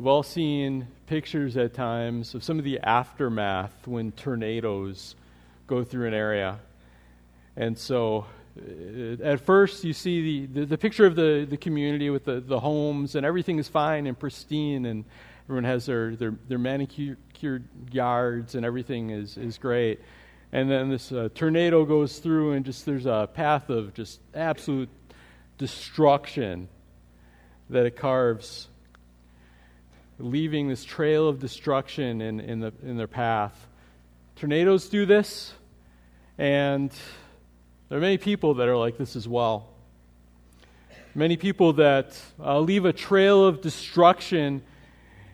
We've all seen pictures at times of some of the aftermath when tornadoes go through an area. And so, uh, at first, you see the, the, the, picture of the, the community with the, the homes, and everything is fine and pristine, and everyone has their, their, their manicured yards, and everything is, is great. And then this uh, tornado goes through, and just there's a path of just absolute destruction that it carves leaving this trail of destruction in, in, the, in their path. Tornadoes do this, and there are many people that are like this as well. Many people that uh, leave a trail of destruction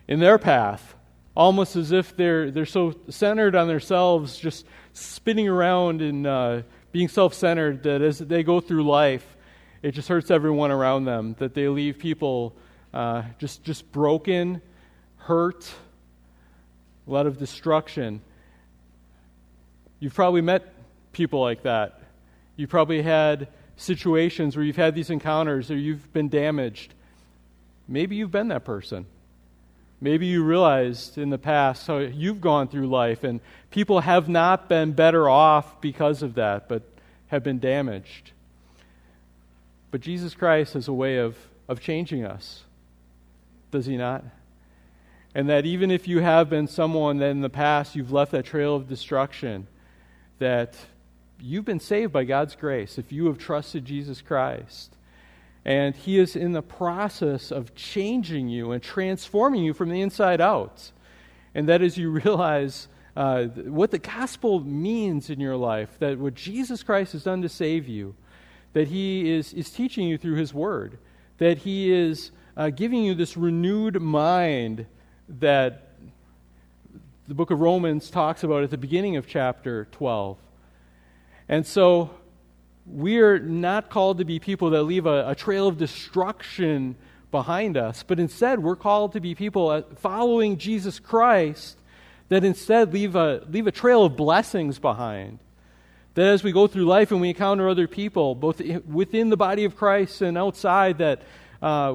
in their path, almost as if they're, they're so centered on themselves, just spinning around and uh, being self centered, that as they go through life, it just hurts everyone around them, that they leave people uh, just, just broken hurt, a lot of destruction. You've probably met people like that. You've probably had situations where you've had these encounters or you've been damaged. Maybe you've been that person. Maybe you realized in the past how you've gone through life and people have not been better off because of that, but have been damaged. But Jesus Christ has a way of, of changing us, does he not? And that even if you have been someone that in the past you've left that trail of destruction, that you've been saved by God's grace if you have trusted Jesus Christ. And He is in the process of changing you and transforming you from the inside out. And that as you realize uh, what the gospel means in your life, that what Jesus Christ has done to save you, that He is, is teaching you through His Word, that He is uh, giving you this renewed mind that the book of Romans talks about at the beginning of chapter 12. And so we're not called to be people that leave a, a trail of destruction behind us, but instead we're called to be people following Jesus Christ that instead leave a, leave a trail of blessings behind. That as we go through life and we encounter other people, both within the body of Christ and outside, that uh,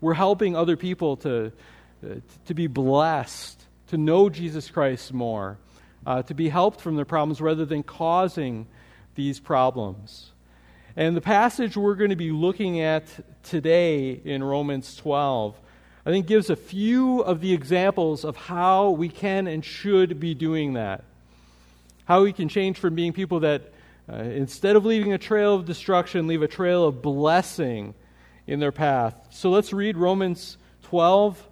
we're helping other people to, uh, to be blessed, to know Jesus Christ more, uh, to be helped from their problems rather than causing these problems. And the passage we're going to be looking at today in Romans 12, I think, gives a few of the examples of how we can and should be doing that. How we can change from being people that, uh, instead of leaving a trail of destruction, leave a trail of blessing in their path. So let's read Romans 12,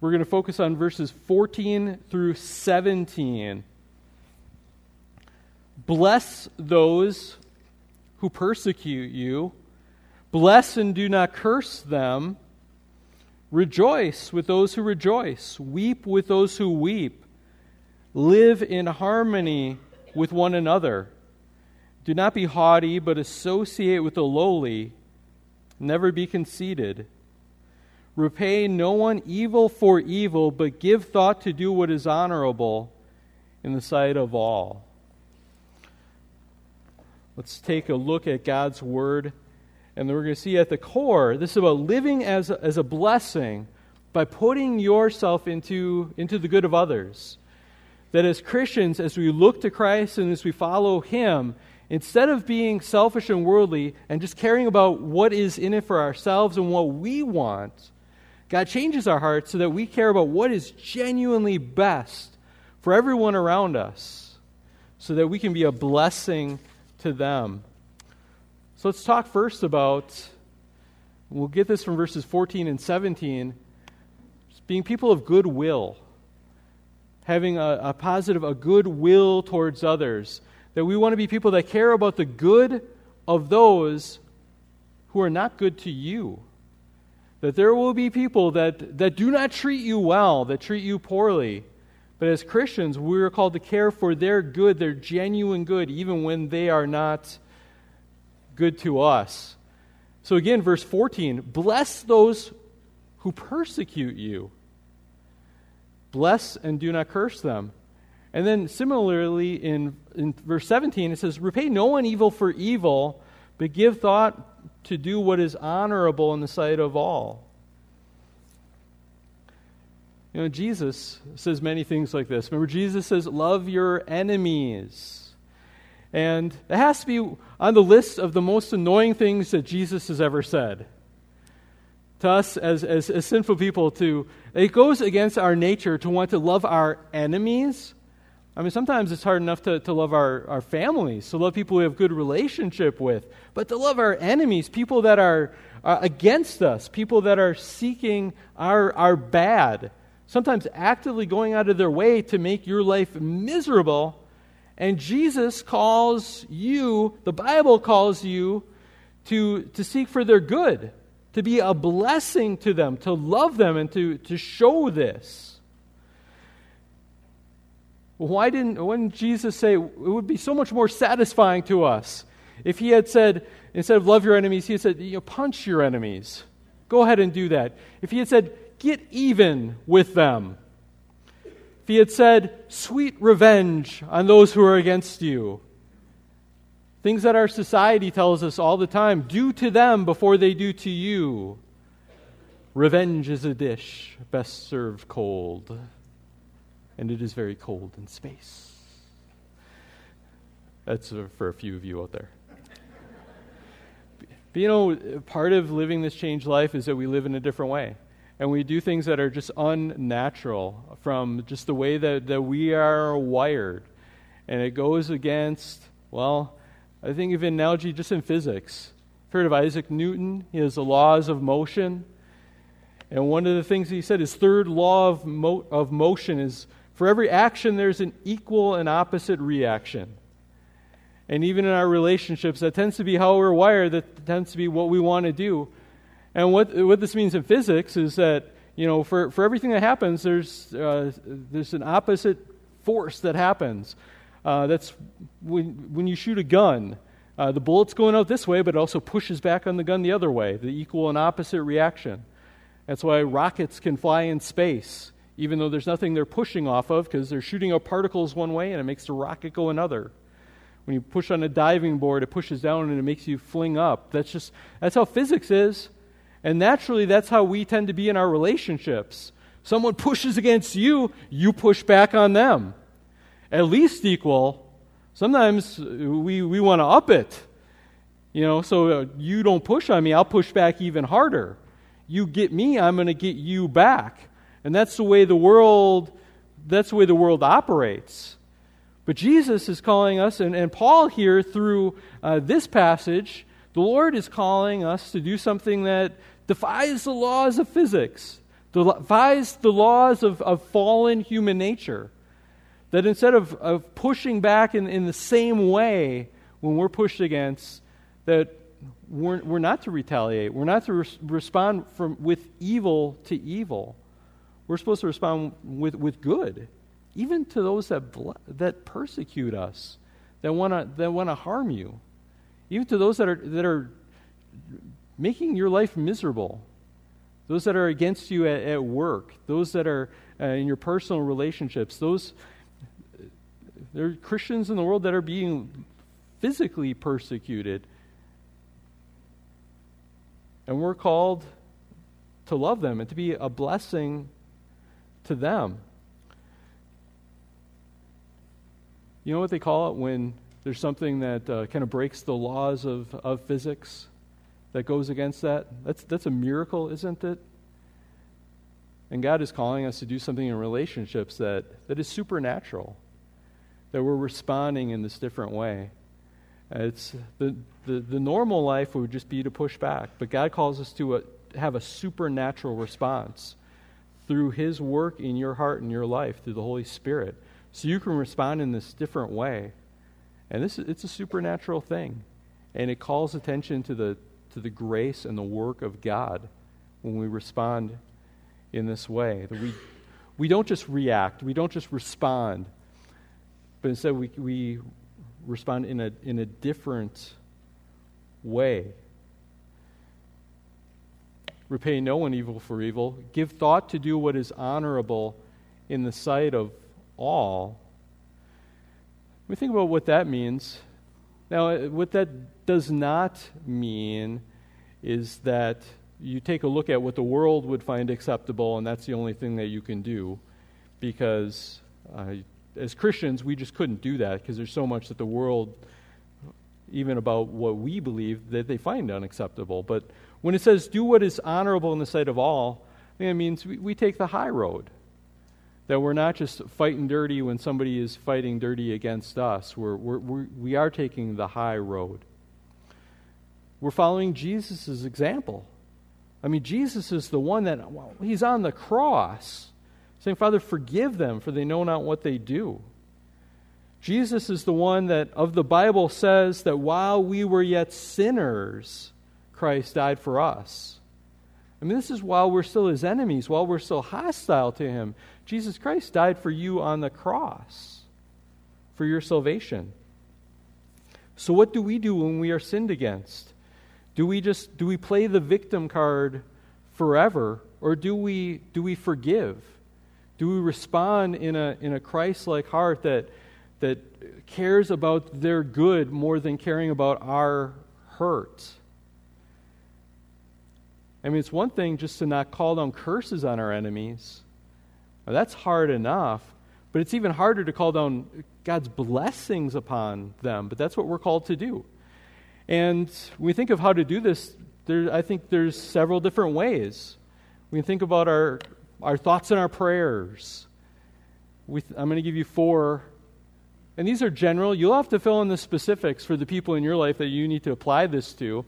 we're going to focus on verses 14 through 17. Bless those who persecute you. Bless and do not curse them. Rejoice with those who rejoice. Weep with those who weep. Live in harmony with one another. Do not be haughty, but associate with the lowly. Never be conceited. Repay no one evil for evil, but give thought to do what is honorable in the sight of all. Let's take a look at God's Word. And then we're going to see at the core, this is about living as a, as a blessing by putting yourself into, into the good of others. That as Christians, as we look to Christ and as we follow Him, instead of being selfish and worldly and just caring about what is in it for ourselves and what we want, God changes our hearts so that we care about what is genuinely best for everyone around us so that we can be a blessing to them. So let's talk first about, we'll get this from verses 14 and 17, being people of goodwill, having a, a positive, a goodwill towards others. That we want to be people that care about the good of those who are not good to you that there will be people that, that do not treat you well, that treat you poorly. But as Christians, we are called to care for their good, their genuine good, even when they are not good to us. So again, verse 14 bless those who persecute you, bless and do not curse them. And then similarly in, in verse 17, it says, Repay no one evil for evil, but give thought to do what is honorable in the sight of all. You know, Jesus says many things like this. Remember, Jesus says, Love your enemies. And it has to be on the list of the most annoying things that Jesus has ever said. To us as, as, as sinful people, to it goes against our nature to want to love our enemies. I mean, sometimes it's hard enough to, to love our, our families, to love people we have good relationship with, but to love our enemies, people that are, are against us, people that are seeking our, our bad, sometimes actively going out of their way to make your life miserable. And Jesus calls you, the Bible calls you, to, to seek for their good, to be a blessing to them, to love them, and to, to show this. Why didn't, when Jesus say, it would be so much more satisfying to us if he had said, instead of love your enemies, he had said, you know, punch your enemies. Go ahead and do that. If he had said, get even with them. If he had said, sweet revenge on those who are against you. Things that our society tells us all the time do to them before they do to you. Revenge is a dish best served cold, and it is very cold in space. That's for a few of you out there. But you know, part of living this changed life is that we live in a different way and we do things that are just unnatural from just the way that, that we are wired. And it goes against, well, I think of an analogy just in physics. You've heard of Isaac Newton? He has the laws of motion. And one of the things he said, his third law of, mo- of motion is for every action, there's an equal and opposite reaction. And even in our relationships, that tends to be how we're wired, that tends to be what we want to do. And what, what this means in physics is that, you know, for, for everything that happens, there's, uh, there's an opposite force that happens. Uh, that's when, when you shoot a gun, uh, the bullet's going out this way, but it also pushes back on the gun the other way, the equal and opposite reaction. That's why rockets can fly in space, even though there's nothing they're pushing off of, because they're shooting out particles one way and it makes the rocket go another. When you push on a diving board, it pushes down and it makes you fling up. That's just that's how physics is. And naturally, that's how we tend to be in our relationships. Someone pushes against you, you push back on them. At least equal. Sometimes we, we want to up it. You know, so uh, you don't push on me, I'll push back even harder. You get me, I'm going to get you back. And that's the way the world that's the way the world operates. But Jesus is calling us, and, and Paul here through uh, this passage, the Lord is calling us to do something that defies the laws of physics, defies the laws of, of fallen human nature. That instead of, of pushing back in, in the same way when we're pushed against, that we're, we're not to retaliate. We're not to res- respond from, with evil to evil. We're supposed to respond with, with good, even to those that, that persecute us, that want to that wanna harm you, even to those that are, that are making your life miserable. Those that are against you at, at work, those that are uh, in your personal relationships, those there are Christians in the world that are being physically persecuted. And we're called to love them and to be a blessing to them. You know what they call it when there's something that uh, kind of breaks the laws of, of physics? that goes against that? That's, that's a miracle, isn't it? And God is calling us to do something in relationships that, that is supernatural, that we're responding in this different way. It's the, the, the normal life would just be to push back, but God calls us to a, have a supernatural response through His work in your heart and your life, through the Holy Spirit. So you can respond in this different way. And this it's a supernatural thing. And it calls attention to the to the grace and the work of God when we respond in this way. That we, we don't just react, we don't just respond, but instead we, we respond in a, in a different way. Repay no one evil for evil. Give thought to do what is honorable in the sight of all. We think about what that means. Now, what that does not mean is that you take a look at what the world would find acceptable, and that's the only thing that you can do. Because uh, as Christians, we just couldn't do that because there's so much that the world, even about what we believe, that they find unacceptable. But when it says, do what is honorable in the sight of all, I think it means we, we take the high road. That we're not just fighting dirty when somebody is fighting dirty against us. We're, we're, we're we are taking the high road. We're following Jesus' example. I mean, Jesus is the one that, well, he's on the cross saying, Father, forgive them, for they know not what they do. Jesus is the one that, of the Bible, says that while we were yet sinners, Christ died for us. I mean, this is while we're still his enemies, while we're still hostile to him. Jesus Christ died for you on the cross for your salvation. So, what do we do when we are sinned against? Do we just do we play the victim card forever, or do we do we forgive? Do we respond in a in a Christ-like heart that that cares about their good more than caring about our hurt? I mean, it's one thing just to not call down curses on our enemies. Now, that's hard enough, but it's even harder to call down God's blessings upon them. But that's what we're called to do. And we think of how to do this, there, I think there's several different ways. We think about our, our thoughts and our prayers. We, I'm going to give you four. And these are general. You'll have to fill in the specifics for the people in your life that you need to apply this to.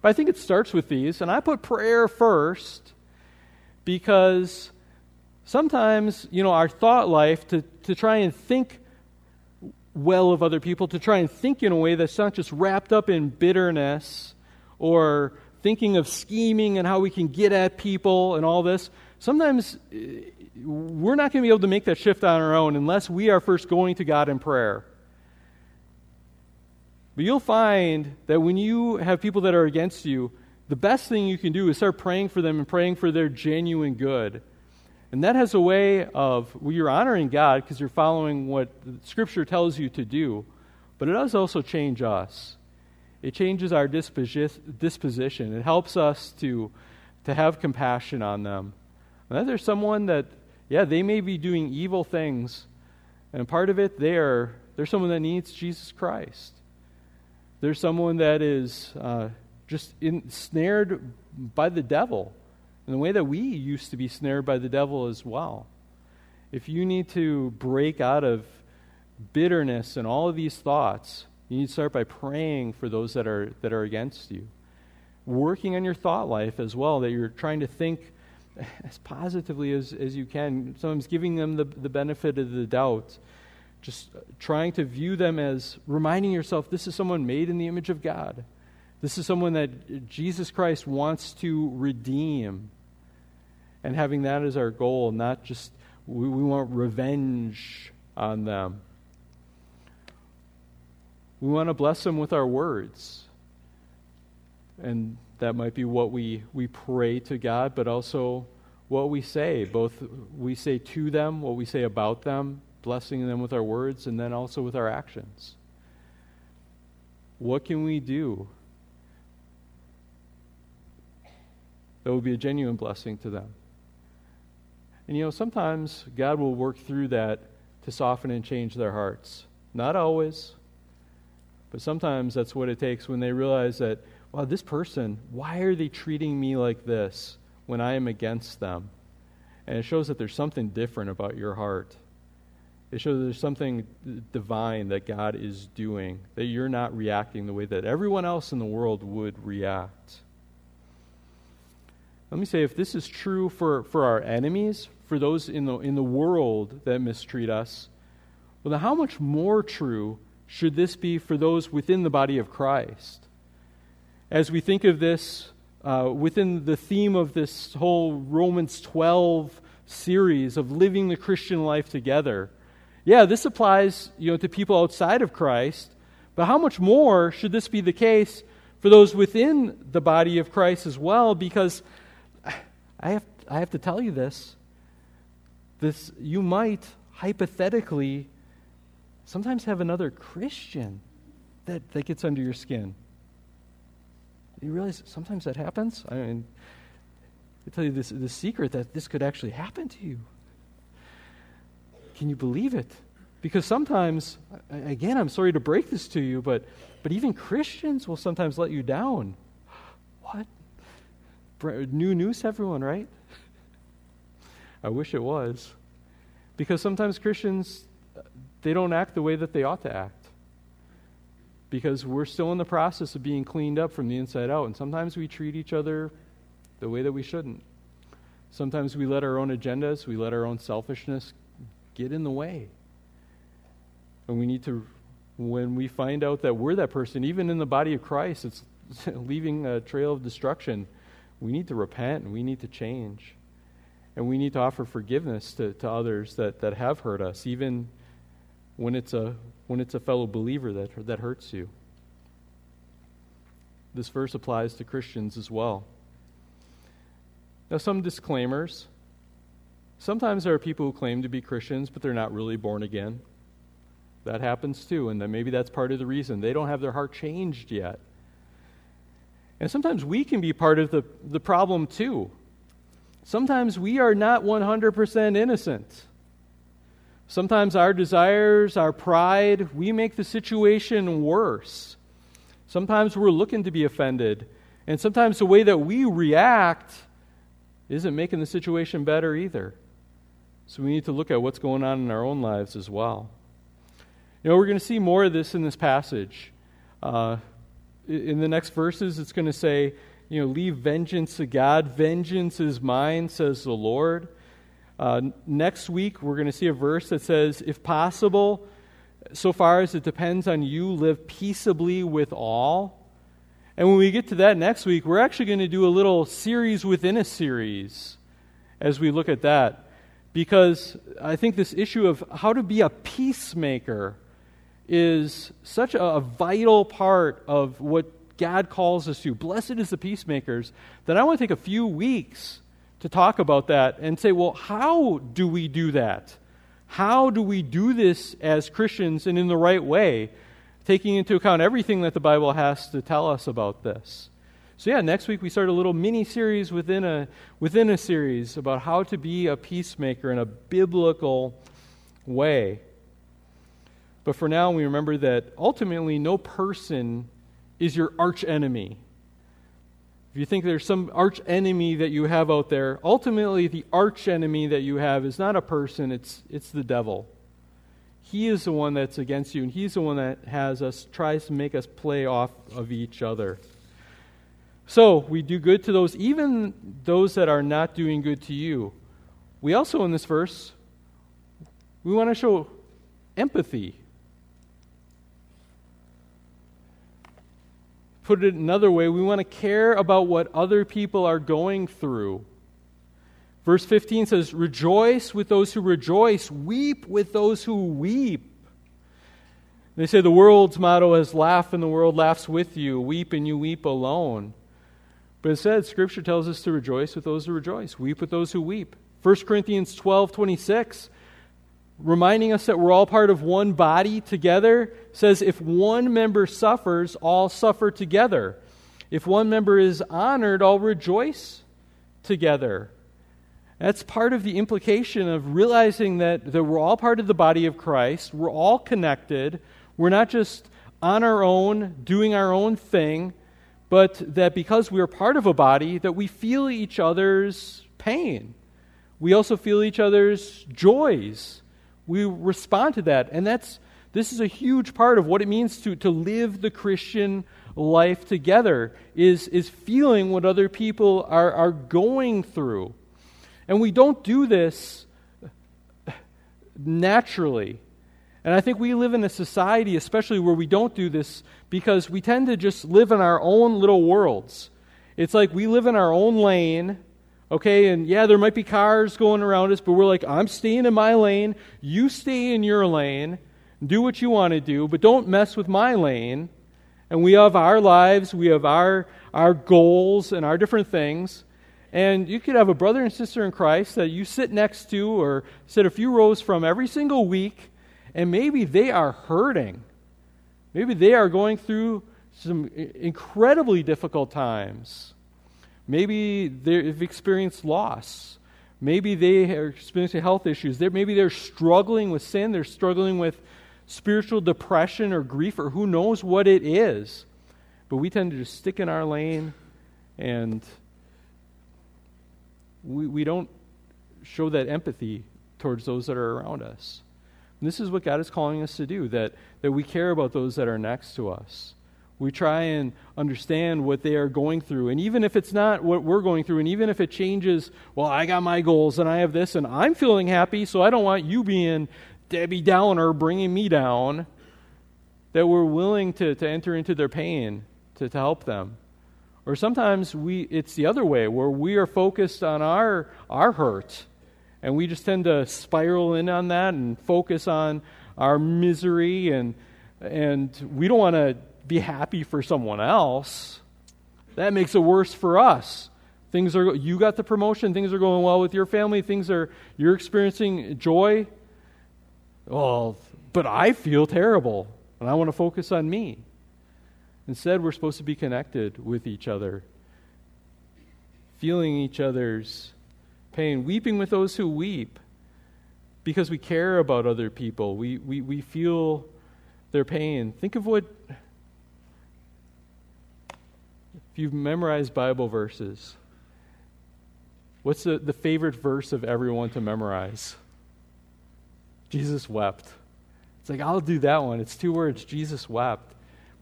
But I think it starts with these. And I put prayer first because sometimes, you know, our thought life to, to try and think well of other people, to try and think in a way that's not just wrapped up in bitterness or thinking of scheming and how we can get at people and all this. Sometimes we're not going to be able to make that shift on our own unless we are first going to God in prayer. But you'll find that when you have people that are against you, the best thing you can do is start praying for them and praying for their genuine good. And that has a way of, well, you're honoring God because you're following what Scripture tells you to do, but it does also change us. It changes our disposition. It helps us to, to have compassion on them. And that there's someone that, yeah, they may be doing evil things, and part of it, they're, they're someone that needs Jesus Christ. There's someone that is uh, just ensnared by the devil in the way that we used to be snared by the devil as well. If you need to break out of bitterness and all of these thoughts, you need to start by praying for those that are, that are against you. Working on your thought life as well, that you're trying to think as positively as, as you can, sometimes giving them the, the benefit of the doubt just trying to view them as reminding yourself this is someone made in the image of God. This is someone that Jesus Christ wants to redeem. And having that as our goal, not just we, we want revenge on them. We want to bless them with our words. And that might be what we, we pray to God, but also what we say. Both we say to them, what we say about them, blessing them with our words and then also with our actions. What can we do that will be a genuine blessing to them? And you know, sometimes God will work through that to soften and change their hearts. Not always, but sometimes that's what it takes when they realize that, wow, this person, why are they treating me like this when I am against them? And it shows that there's something different about your heart. It shows there's something divine that God is doing, that you're not reacting the way that everyone else in the world would react. Let me say if this is true for, for our enemies, for those in the, in the world that mistreat us, well, then how much more true should this be for those within the body of Christ? As we think of this uh, within the theme of this whole Romans 12 series of living the Christian life together, yeah, this applies, you know, to people outside of Christ, but how much more should this be the case for those within the body of Christ as well? Because I have, I have to tell you this. This you might hypothetically sometimes have another Christian that, that gets under your skin. You realize sometimes that happens? I mean, I tell you this the secret that this could actually happen to you. Can you believe it? Because sometimes, again, I'm sorry to break this to you, but, but even Christians will sometimes let you down. What? New news, everyone, right? I wish it was. Because sometimes Christians, uh, they don't act the way that they ought to act. Because we're still in the process of being cleaned up from the inside out. And sometimes we treat each other the way that we shouldn't. Sometimes we let our own agendas, we let our own selfishness get in the way. And we need to, when we find out that we're that person, even in the body of Christ, it's leaving a trail of destruction, we need to repent and we need to change. And we need to offer forgiveness to, to others that, that have hurt us, even when it's a, when it's a fellow believer that, that hurts you. This verse applies to Christians as well. Now, some disclaimers. Sometimes there are people who claim to be Christians, but they're not really born again. That happens too, and then maybe that's part of the reason. They don't have their heart changed yet. And sometimes we can be part of the, the problem too. Sometimes we are not 100% innocent. Sometimes our desires, our pride, we make the situation worse. Sometimes we're looking to be offended. And sometimes the way that we react isn't making the situation better either. So we need to look at what's going on in our own lives as well. You know, we're going to see more of this in this passage. Uh, in the next verses, it's going to say, you know, leave vengeance to God. Vengeance is mine, says the Lord. Uh, next week, we're going to see a verse that says, if possible, so far as it depends on you, live peaceably with all. And when we get to that next week, we're actually going to do a little series within a series as we look at that. Because I think this issue of how to be a peacemaker is such a, a vital part of what God calls us to. Blessed is the peacemakers, that I want to take a few weeks to talk about that and say, well, how do we do that? How do we do this as Christians and in the right way, taking into account everything that the Bible has to tell us about this? So yeah, next week we start a little mini series within a within a series about how to be a peacemaker in a biblical way. But for now, we remember that ultimately no person is your arch enemy. If you think there's some arch enemy that you have out there, ultimately the arch enemy that you have is not a person, it's, it's the devil. He is the one that's against you, and he's the one that has us, tries to make us play off of each other. So we do good to those, even those that are not doing good to you. We also, in this verse, we want to show empathy Put it another way, we want to care about what other people are going through. Verse 15 says, Rejoice with those who rejoice, weep with those who weep. They say the world's motto is laugh and the world laughs with you, weep and you weep alone. But instead, Scripture tells us to rejoice with those who rejoice, weep with those who weep. 1 Corinthians 12 26 reminding us that we're all part of one body together, says if one member suffers, all suffer together. If one member is honored, all rejoice together. That's part of the implication of realizing that, that we're all part of the body of Christ. We're all connected. We're not just on our own, doing our own thing, but that because we are part of a body, that we feel each other's pain. We also feel each other's joys we respond to that. And that's this is a huge part of what it means to, to live the Christian life together, is, is feeling what other people are, are going through. And we don't do this naturally. And I think we live in a society, especially where we don't do this, because we tend to just live in our own little worlds. It's like we live in our own lane Okay, and yeah, there might be cars going around us, but we're like, I'm staying in my lane. You stay in your lane. Do what you want to do, but don't mess with my lane. And we have our lives, we have our, our goals and our different things. And you could have a brother and sister in Christ that you sit next to or sit a few rows from every single week, and maybe they are hurting. Maybe they are going through some incredibly difficult times. Maybe they've experienced loss. Maybe they are experiencing health issues. They're, maybe they're struggling with sin. They're struggling with spiritual depression or grief or who knows what it is. But we tend to just stick in our lane and we, we don't show that empathy towards those that are around us. And this is what God is calling us to do that, that we care about those that are next to us. We try and understand what they are going through. And even if it's not what we're going through, and even if it changes, well, I got my goals and I have this, and I'm feeling happy, so I don't want you being Debbie Downer bringing me down, that we're willing to, to enter into their pain to, to help them. Or sometimes we, it's the other way, where we are focused on our, our hurt, and we just tend to spiral in on that and focus on our misery, and, and we don't want to be happy for someone else. That makes it worse for us. Things are you got the promotion, things are going well with your family, things are you're experiencing joy. Well, but I feel terrible and I want to focus on me. Instead, we're supposed to be connected with each other, feeling each other's pain, weeping with those who weep because we care about other people. We, we, we feel their pain. Think of what if you've memorized Bible verses, what's the, the favorite verse of everyone to memorize? Jesus wept. It's like, I'll do that one. It's two words Jesus wept.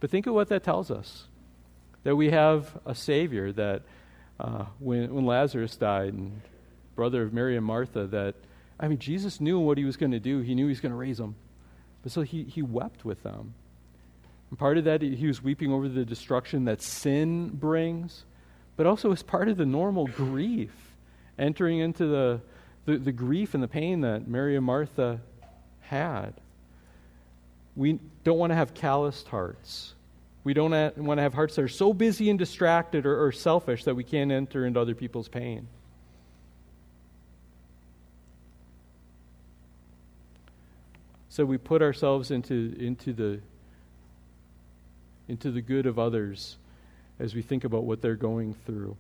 But think of what that tells us that we have a Savior that uh, when, when Lazarus died and brother of Mary and Martha, that, I mean, Jesus knew what he was going to do. He knew he was going to raise them. But so he, he wept with them. And part of that, he was weeping over the destruction that sin brings, but also as part of the normal grief, entering into the, the, the grief and the pain that Mary and Martha had. We don't want to have calloused hearts. We don't want to have hearts that are so busy and distracted or, or selfish that we can't enter into other people's pain. So we put ourselves into, into the into the good of others as we think about what they're going through.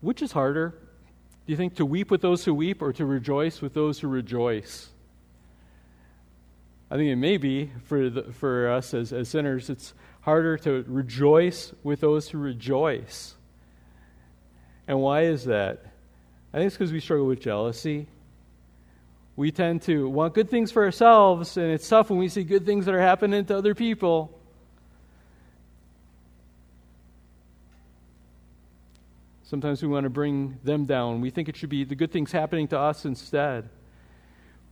Which is harder? Do you think to weep with those who weep or to rejoice with those who rejoice? I think it may be for, the, for us as, as sinners, it's harder to rejoice with those who rejoice. And why is that? I think it's because we struggle with jealousy. We tend to want good things for ourselves, and it's tough when we see good things that are happening to other people. Sometimes we want to bring them down. We think it should be the good things happening to us instead.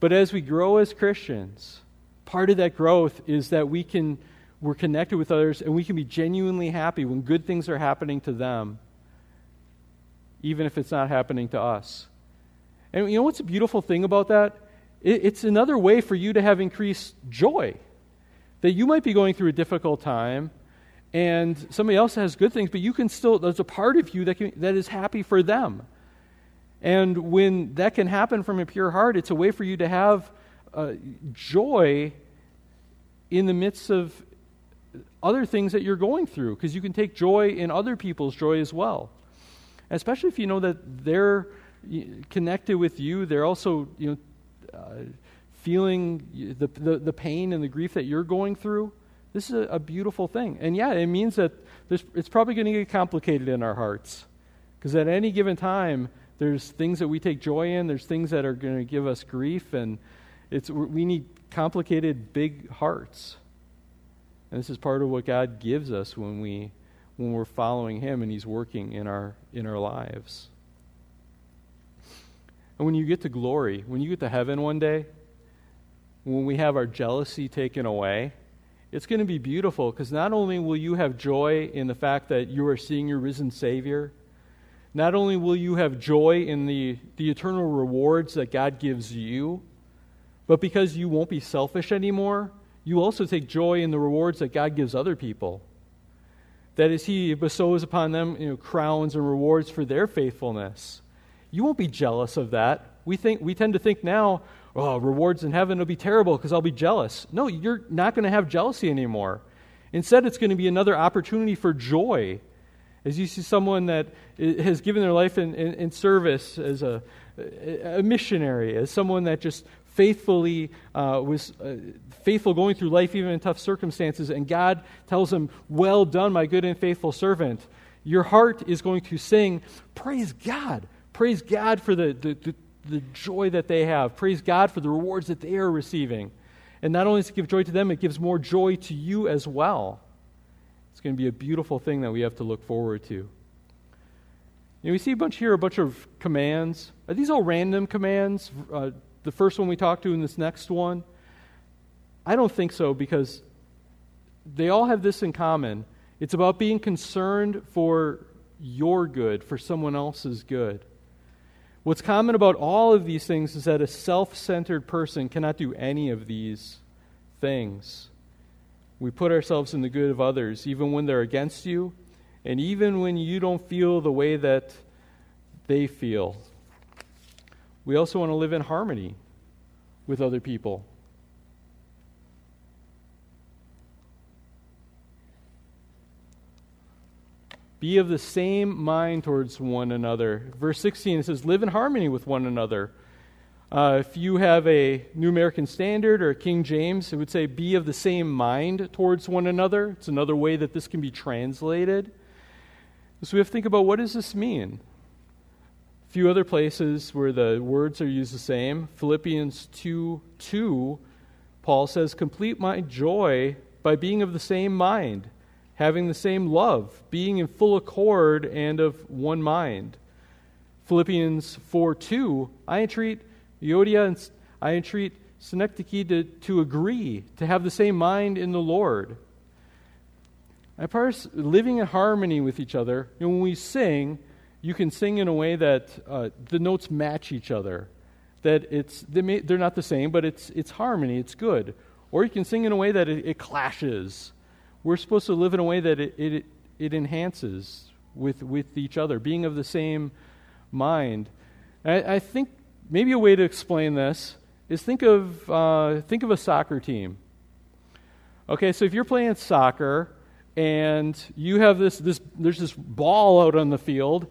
But as we grow as Christians, part of that growth is that we can we're connected with others and we can be genuinely happy when good things are happening to them even if it's not happening to us. And you know what's a beautiful thing about that? It, it's another way for you to have increased joy. That you might be going through a difficult time and somebody else has good things, but you can still, there's a part of you that, can, that is happy for them. And when that can happen from a pure heart, it's a way for you to have uh, joy in the midst of other things that you're going through, because you can take joy in other people's joy as well. especially if you know that they're connected with you, they're also you know, uh, feeling the, the, the pain and the grief that you're going through. This is a, a beautiful thing. And yeah, it means that it's probably going to get complicated in our hearts. Because at any given time, there's things that we take joy in, there's things that are going to give us grief, and it's, we need complicated, big hearts. And this is part of what God gives us when, we, when we're following Him and He's working in our, in our lives. And when you get to glory, when you get to heaven one day, when we have our jealousy taken away, it's going to be beautiful because not only will you have joy in the fact that you are seeing your risen Savior, not only will you have joy in the, the eternal rewards that God gives you, but because you won't be selfish anymore, you also take joy in the rewards that God gives other people. That is, He bestows upon them you know, crowns and rewards for their faithfulness. You won't be jealous of that. We, think, we tend to think now, oh, rewards in heaven will be terrible because I'll be jealous. No, you're not going to have jealousy anymore. Instead, it's going to be another opportunity for joy as you see someone that has given their life in, in, in service as a, a missionary, as someone that just faithfully uh, was uh, faithful going through life even in tough circumstances, and God tells them, Well done, my good and faithful servant. Your heart is going to sing, Praise God. Praise God for the, the, the, the joy that they have. Praise God for the rewards that they are receiving. And not only does it give joy to them, it gives more joy to you as well. It's going to be a beautiful thing that we have to look forward to. You know, we see a bunch here, a bunch of commands. Are these all random commands? Uh, the first one we talked to and this next one? I don't think so because they all have this in common. It's about being concerned for your good, for someone else's good. What's common about all of these things is that a self centered person cannot do any of these things. We put ourselves in the good of others, even when they're against you, and even when you don't feel the way that they feel. We also want to live in harmony with other people. Be of the same mind towards one another. Verse 16 it says, Live in harmony with one another. Uh, if you have a New American Standard or a King James, it would say, Be of the same mind towards one another. It's another way that this can be translated. So we have to think about what does this mean? A few other places where the words are used the same. Philippians 2 2, Paul says, Complete my joy by being of the same mind, having the same love, being in full accord and of one mind. Philippians 4 2, I entreat Euodia and I entreat Syntyche to, to agree, to have the same mind in the Lord. As far as living in harmony with each other, you know, when we sing, you can sing in a way that uh, the notes match each other, that it's they may, they're not the same, but it's it's harmony, it's good. Or you can sing in a way that it, it clashes. We're supposed to live in a way that it, it, it enhances with with each other, being of the same mind. I, I think maybe a way to explain this is think of, uh, think of a soccer team. Okay, so if you're playing soccer and you have this, this, there's this ball out on the field,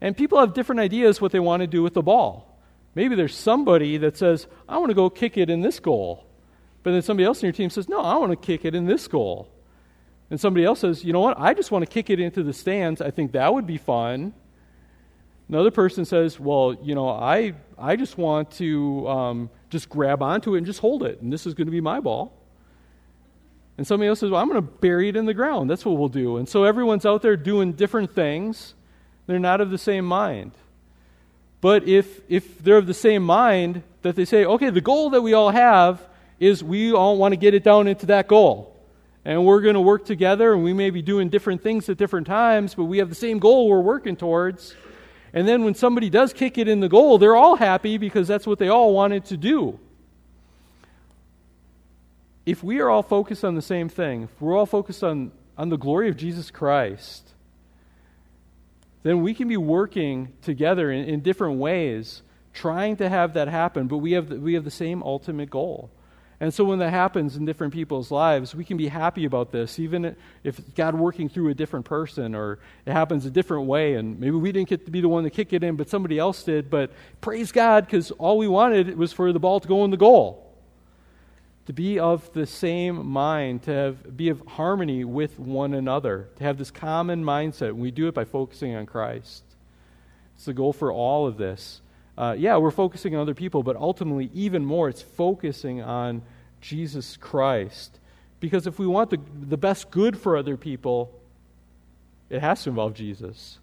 and people have different ideas what they want to do with the ball. Maybe there's somebody that says, I want to go kick it in this goal. But then somebody else in your team says, No, I want to kick it in this goal. And somebody else says, You know what? I just want to kick it into the stands. I think that would be fun. Another person says, Well, you know, I, I just want to um, just grab onto it and just hold it, and this is going to be my ball. And somebody else says, Well, I'm going to bury it in the ground. That's what we'll do. And so everyone's out there doing different things. They're not of the same mind. But if, if they're of the same mind, that they say, Okay, the goal that we all have is we all want to get it down into that goal. And we're going to work together, and we may be doing different things at different times, but we have the same goal we're working towards. And then when somebody does kick it in the goal, they're all happy because that's what they all wanted to do. If we are all focused on the same thing, if we're all focused on, on the glory of Jesus Christ, then we can be working together in, in different ways, trying to have that happen, but we have the, we have the same ultimate goal. And so when that happens in different people's lives, we can be happy about this, even if God working through a different person or it happens a different way. And maybe we didn't get to be the one to kick it in, but somebody else did. But praise God, because all we wanted was for the ball to go in the goal. To be of the same mind, to have, be of harmony with one another, to have this common mindset. And we do it by focusing on Christ. It's the goal for all of this uh, yeah, we're focusing on other people, but ultimately, even more, it's focusing on Jesus Christ. Because if we want the, the best good for other people, it has to involve Jesus.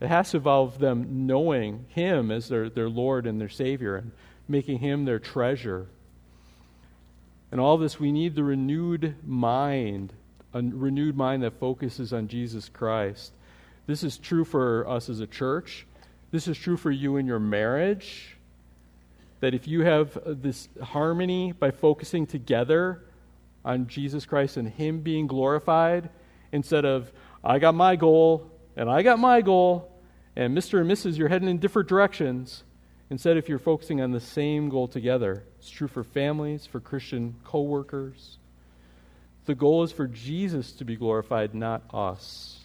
It has to involve them knowing Him as their, their Lord and their Savior and making Him their treasure. And all this, we need the renewed mind, a renewed mind that focuses on Jesus Christ. This is true for us as a church. This is true for you in your marriage. That if you have this harmony by focusing together on Jesus Christ and Him being glorified, instead of, I got my goal and I got my goal, and Mr. and Mrs., you're heading in different directions. Instead, if you're focusing on the same goal together, it's true for families, for Christian co workers. The goal is for Jesus to be glorified, not us.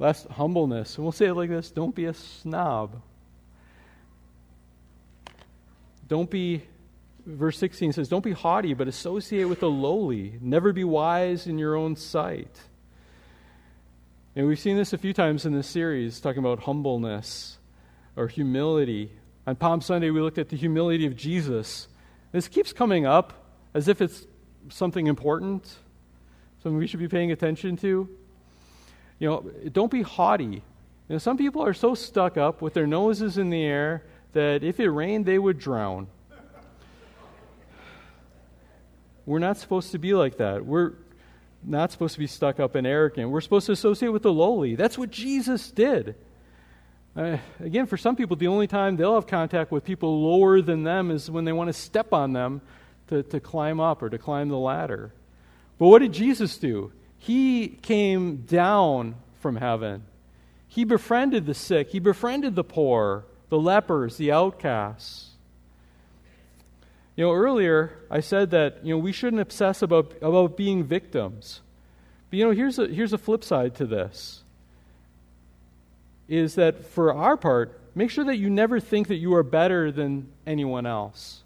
Last, humbleness. And we'll say it like this don't be a snob. Don't be, verse 16 says, don't be haughty, but associate with the lowly. Never be wise in your own sight. And we've seen this a few times in this series, talking about humbleness or humility. On Palm Sunday, we looked at the humility of Jesus. This keeps coming up as if it's something important, something we should be paying attention to. You know, don't be haughty. You know, some people are so stuck up with their noses in the air that if it rained, they would drown. We're not supposed to be like that. We're not supposed to be stuck up and arrogant. We're supposed to associate with the lowly. That's what Jesus did. Uh, again, for some people, the only time they'll have contact with people lower than them is when they want to step on them to, to climb up or to climb the ladder. But what did Jesus do? He came down from heaven. He befriended the sick, he befriended the poor, the lepers, the outcasts. You know, earlier I said that, you know, we shouldn't obsess about, about being victims. But, you know, here's a, here's a flip side to this is that for our part, make sure that you never think that you are better than anyone else.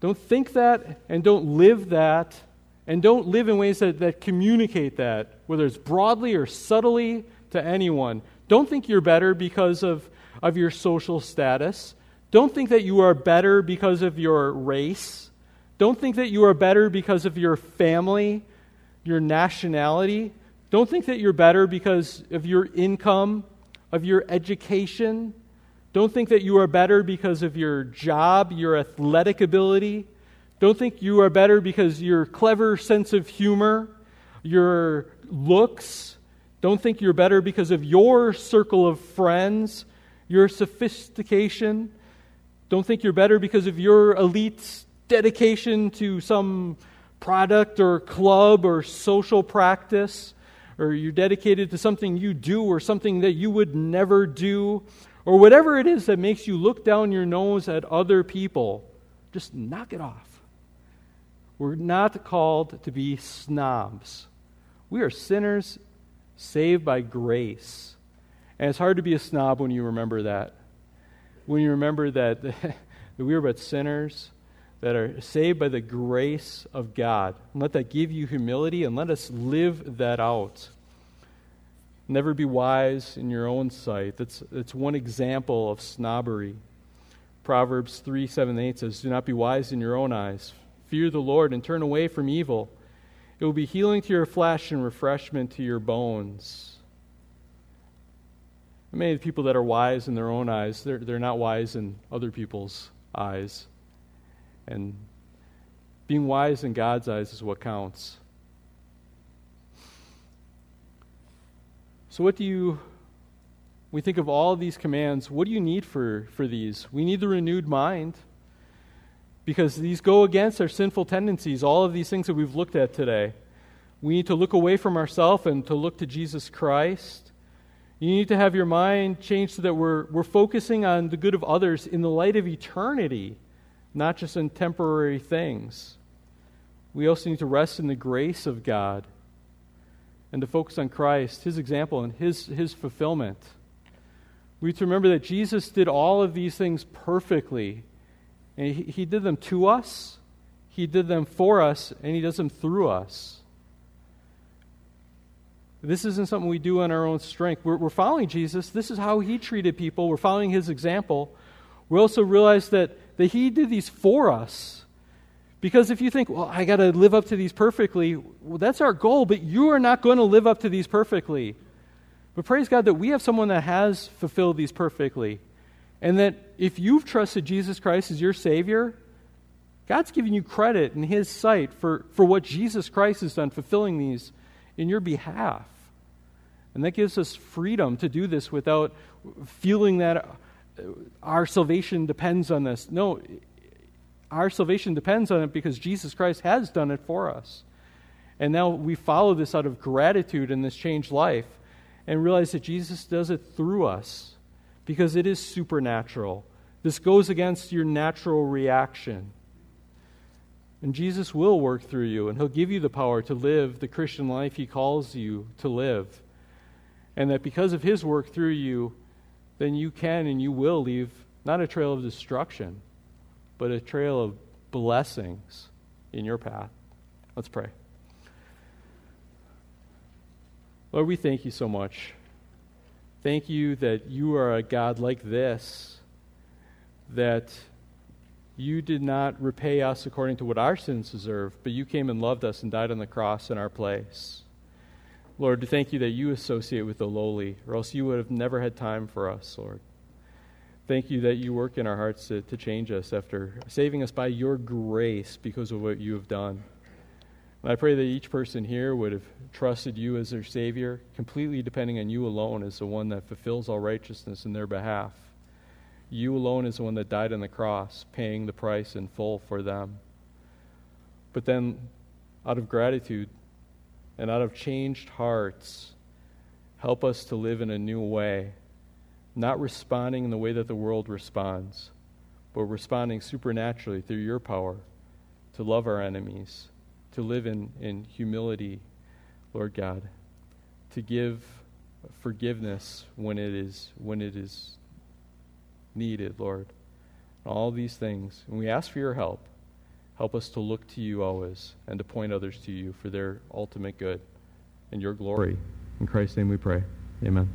Don't think that and don't live that and don't live in ways that, that communicate that, whether it's broadly or subtly to anyone. Don't think you're better because of, of your social status. Don't think that you are better because of your race. Don't think that you are better because of your family, your nationality. Don't think that you're better because of your income, of your education. Don't think that you are better because of your job, your athletic ability. Don't think you are better because your clever sense of humor, your looks. Don't think you're better because of your circle of friends, your sophistication. Don't think you're better because of your elite dedication to some product or club or social practice, or you're dedicated to something you do or something that you would never do, or whatever it is that makes you look down your nose at other people. Just knock it off. We're not called to be snobs. We are sinners saved by grace. And it's hard to be a snob when you remember that when you remember that, that we are but sinners that are saved by the grace of God. And let that give you humility and let us live that out. Never be wise in your own sight. That's, that's one example of snobbery. Proverbs 3 7 8 says, Do not be wise in your own eyes. Fear the Lord and turn away from evil. It will be healing to your flesh and refreshment to your bones. Many people that are wise in their own eyes, they're, they're not wise in other people's eyes. And being wise in God's eyes is what counts. So, what do you, we think of all of these commands, what do you need for, for these? We need the renewed mind because these go against our sinful tendencies, all of these things that we've looked at today. We need to look away from ourselves and to look to Jesus Christ. You need to have your mind changed so that we're, we're focusing on the good of others in the light of eternity, not just in temporary things. We also need to rest in the grace of God and to focus on Christ, His example, and His, his fulfillment. We need to remember that Jesus did all of these things perfectly. And he, he did them to us, He did them for us, and He does them through us. This isn't something we do on our own strength. We're, we're following Jesus. This is how he treated people. We're following his example. We also realize that, that he did these for us. Because if you think, well, I got to live up to these perfectly, well, that's our goal, but you are not going to live up to these perfectly. But praise God that we have someone that has fulfilled these perfectly. And that if you've trusted Jesus Christ as your Savior, God's giving you credit in His sight for, for what Jesus Christ has done, fulfilling these in your behalf. And that gives us freedom to do this without feeling that our salvation depends on this. No, our salvation depends on it because Jesus Christ has done it for us. And now we follow this out of gratitude in this changed life and realize that Jesus does it through us because it is supernatural. This goes against your natural reaction. And Jesus will work through you, and He'll give you the power to live the Christian life He calls you to live. And that because of his work through you, then you can and you will leave not a trail of destruction, but a trail of blessings in your path. Let's pray. Lord, we thank you so much. Thank you that you are a God like this, that you did not repay us according to what our sins deserve, but you came and loved us and died on the cross in our place. Lord, thank you that you associate with the lowly, or else you would have never had time for us, Lord. Thank you that you work in our hearts to, to change us after saving us by your grace because of what you have done. And I pray that each person here would have trusted you as their Savior, completely depending on you alone as the one that fulfills all righteousness in their behalf. You alone is the one that died on the cross, paying the price in full for them. But then, out of gratitude and out of changed hearts, help us to live in a new way, not responding in the way that the world responds, but responding supernaturally through your power to love our enemies to live in, in humility, Lord God, to give forgiveness when it is when it is needed, Lord. All these things. And we ask for your help. Help us to look to you always and to point others to you for their ultimate good and your glory. In Christ's name we pray. Amen.